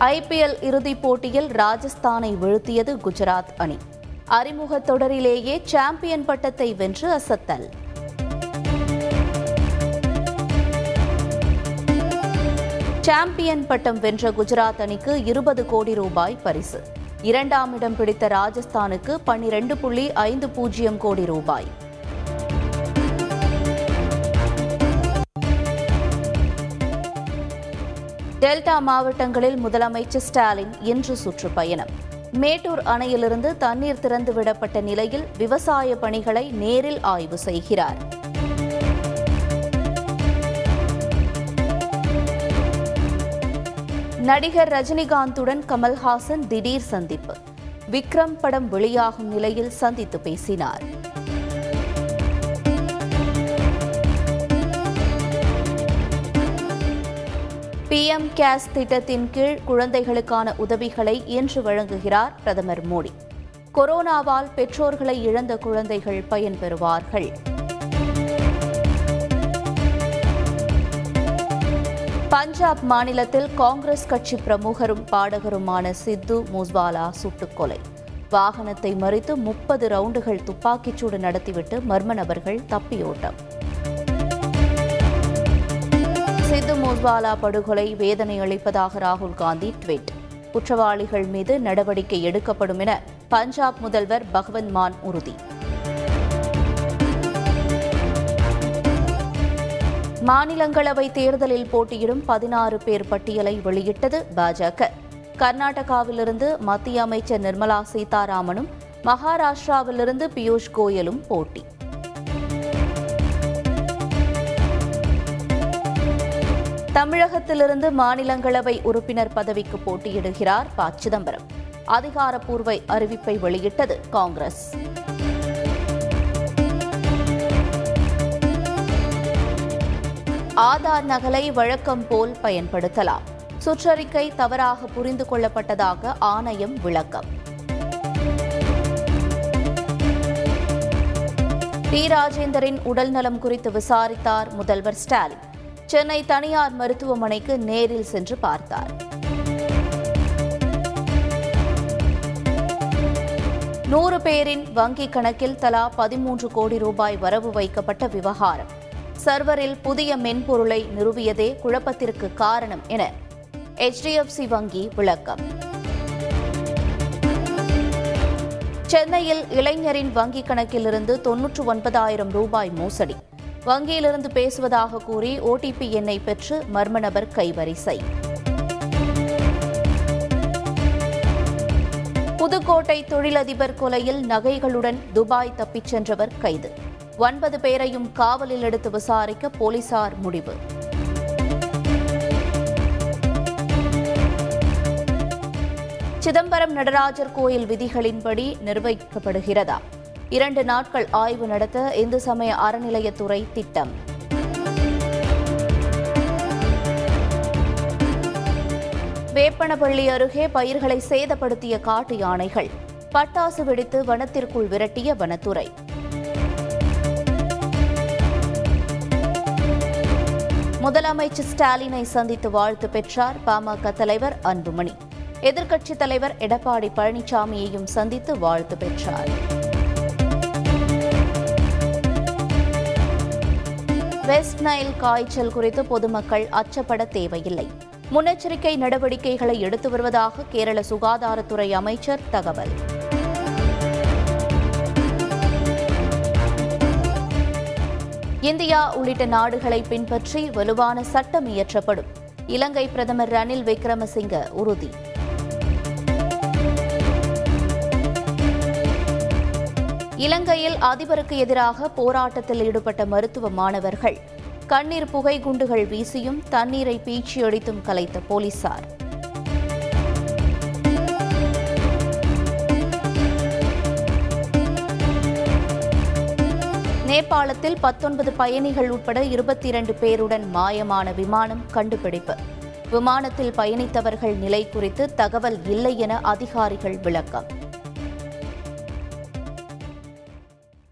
IPL இறுதிப் போட்டியில் ராஜஸ்தானை வீழ்த்தியது குஜராத் அணி. அறிமுக தொடரிலேயே சாம்பியன் பட்டத்தை வென்று அசத்தல். சாம்பியன் பட்டம் வென்ற குஜராத் அணிக்கு இருபது கோடி ரூபாய் பரிசு. இரண்டாம் இடம் பிடித்த ராஜஸ்தானுக்கு பன்னிரண்டு புள்ளி ஐந்து பூஜ்ஜியம் கோடி ரூபாய். டெல்டா மாவட்டங்களில் முதலமைச்சர் ஸ்டாலின் இன்று சுற்றுப்பயணம். மேட்டூர் அணையிலிருந்து தண்ணீர் திறந்து விடப்பட்ட நிலையில் விவசாய பணிகளை நேரில் ஆய்வு செய்கிறார். நடிகர் ரஜினிகாந்துடன் கமல்ஹாசன் திடீர் சந்திப்பு. விக்ரம் படம் வெளியாகும் நிலையில் சந்தித்து பேசினார். பிஎம் கேஸ் திட்டத்தின் கீழ் குழந்தைகளுக்கான உதவிகளை இன்று வழங்குகிறார் பிரதமர் மோடி. கொரோனாவால் பெற்றோர்களை இழந்த குழந்தைகள் பயன்பெறுவார்கள் பஞ்சாப் மாநிலத்தில் காங்கிரஸ் கட்சி பிரமுகரும் பாடகருமான சித்து மூஸ்வாலா சுட்டுக்கொலை. வாகனத்தை மறித்து முப்பது ரவுண்டுகள் துப்பாக்கிச்சூடு நடத்திவிட்டு மர்ம நபர்கள் தப்பியோட்டம். சித்து மூஸ்வாலா படுகொலை வேதனை அளிப்பதாக ராகுல் காந்தி ட்வீட். குற்றவாளிகள் மீது நடவடிக்கை எடுக்கப்படும் என பஞ்சாப் முதல்வர் பகவந்த் மான் உறுதி. மாநிலங்களவை தேர்தலில் போட்டியிடும் பதினாறு பேர் பட்டியலை வெளியிட்டது பாஜக. கர்நாடகாவிலிருந்து மத்திய அமைச்சர் நிர்மலா சீதாராமனும் மகாராஷ்டிராவிலிருந்து பியூஷ் கோயலும் போட்டி. தமிழகத்திலிருந்து மாநிலங்களவை உறுப்பினர் பதவிக்கு போட்டியிடுகிறார் ப. சிதம்பரம். அதிகாரப்பூர்வ அறிவிப்பை வெளியிட்டது காங்கிரஸ். ஆதார் நகலை வழக்கம் போல் பயன்படுத்தலாம். சுற்றறிக்கை தவறாக புரிந்து கொள்ளப்பட்டதாக ஆணையம் விளக்கம். டி ராஜேந்தரின் உடல் நலம் குறித்து விசாரித்தார் முதல்வர் ஸ்டாலின். சென்னை தனியார் மருத்துவமனைக்கு நேரில் சென்று பார்த்தார். நூறு பேரின் வங்கிக் கணக்கில் தலா பதிமூன்று கோடி ரூபாய் வரவு வைக்கப்பட்ட விவகாரம். சர்வரில் புதிய மென்பொருளை நிறுவியதே குழப்பத்திற்கு காரணம் என எச்டிஎஃப்சி வங்கி விளக்கம். சென்னையில் இளைஞரின் வங்கிக் கணக்கிலிருந்து தொன்னூற்று ஒன்பதாயிரம் ரூபாய் மோசடி. வங்கியிலிருந்து பேசுவதாக கூறி ஓடிபி எண்ணை பெற்று மர்ம நபர் கைவரிசை. புதுக்கோட்டை தொழிலதிபர் கொலையில் நகைகளுடன் துபாய் தப்பிச் சென்றவர் கைது. ஒன்பது பேரையும் காவலில் எடுத்து விசாரிக்க போலீசார் முடிவு. சிதம்பரம் நடராஜர் கோயில் விதிகளின்படி நிர்வகிக்கப்படுகிறதா? இரண்டு நாட்கள் ஆய்வு நடத்த இந்து சமய அறநிலையத்துறை திட்டம். வேப்பனப்பள்ளி அருகே பயிர்களை சேதப்படுத்திய காட்டு யானைகள். பட்டாசு வெடித்து வனத்திற்குள் விரட்டிய வனத்துறை. முதலமைச்சர் ஸ்டாலினை சந்தித்து வாழ்த்து பெற்றார் பாமக தலைவர் அன்புமணி. எதிர்க்கட்சித் தலைவர் எடப்பாடி பழனிசாமியையும் சந்தித்து வாழ்த்து பெற்றார். வெஸ்ட் நைல் காய்ச்சல் குறித்து பொதுமக்கள் அச்சப்பட தேவையில்லை. முன்னெச்சரிக்கை நடவடிக்கைகளை எடுத்து வருவதாக கேரள சுகாதாரத்துறை அமைச்சர் தகவல். இந்தியா உள்ளிட்ட நாடுகளை பின்பற்றி வலுவான சட்டம் இயற்றப்படும். இலங்கை பிரதமர் ரணில் விக்ரமசிங்க உறுதி. இலங்கையில் அதிபருக்கு எதிராக போராட்டத்தில் ஈடுபட்ட மருத்துவ மாணவர்கள். கண்ணீர் புகை குண்டுகள் வீசியும் தண்ணீரை பீச்சியடித்தும் கலைத்த போலீசார். நேபாளத்தில் பத்தொன்பது பயணிகள் உட்பட இருபத்தி இரண்டு பேருடன் மாயமான விமானம் கண்டுபிடிப்பு. விமானத்தில் பயணித்தவர்கள் நிலை குறித்து தகவல் இல்லை என அதிகாரிகள் விளக்கம்.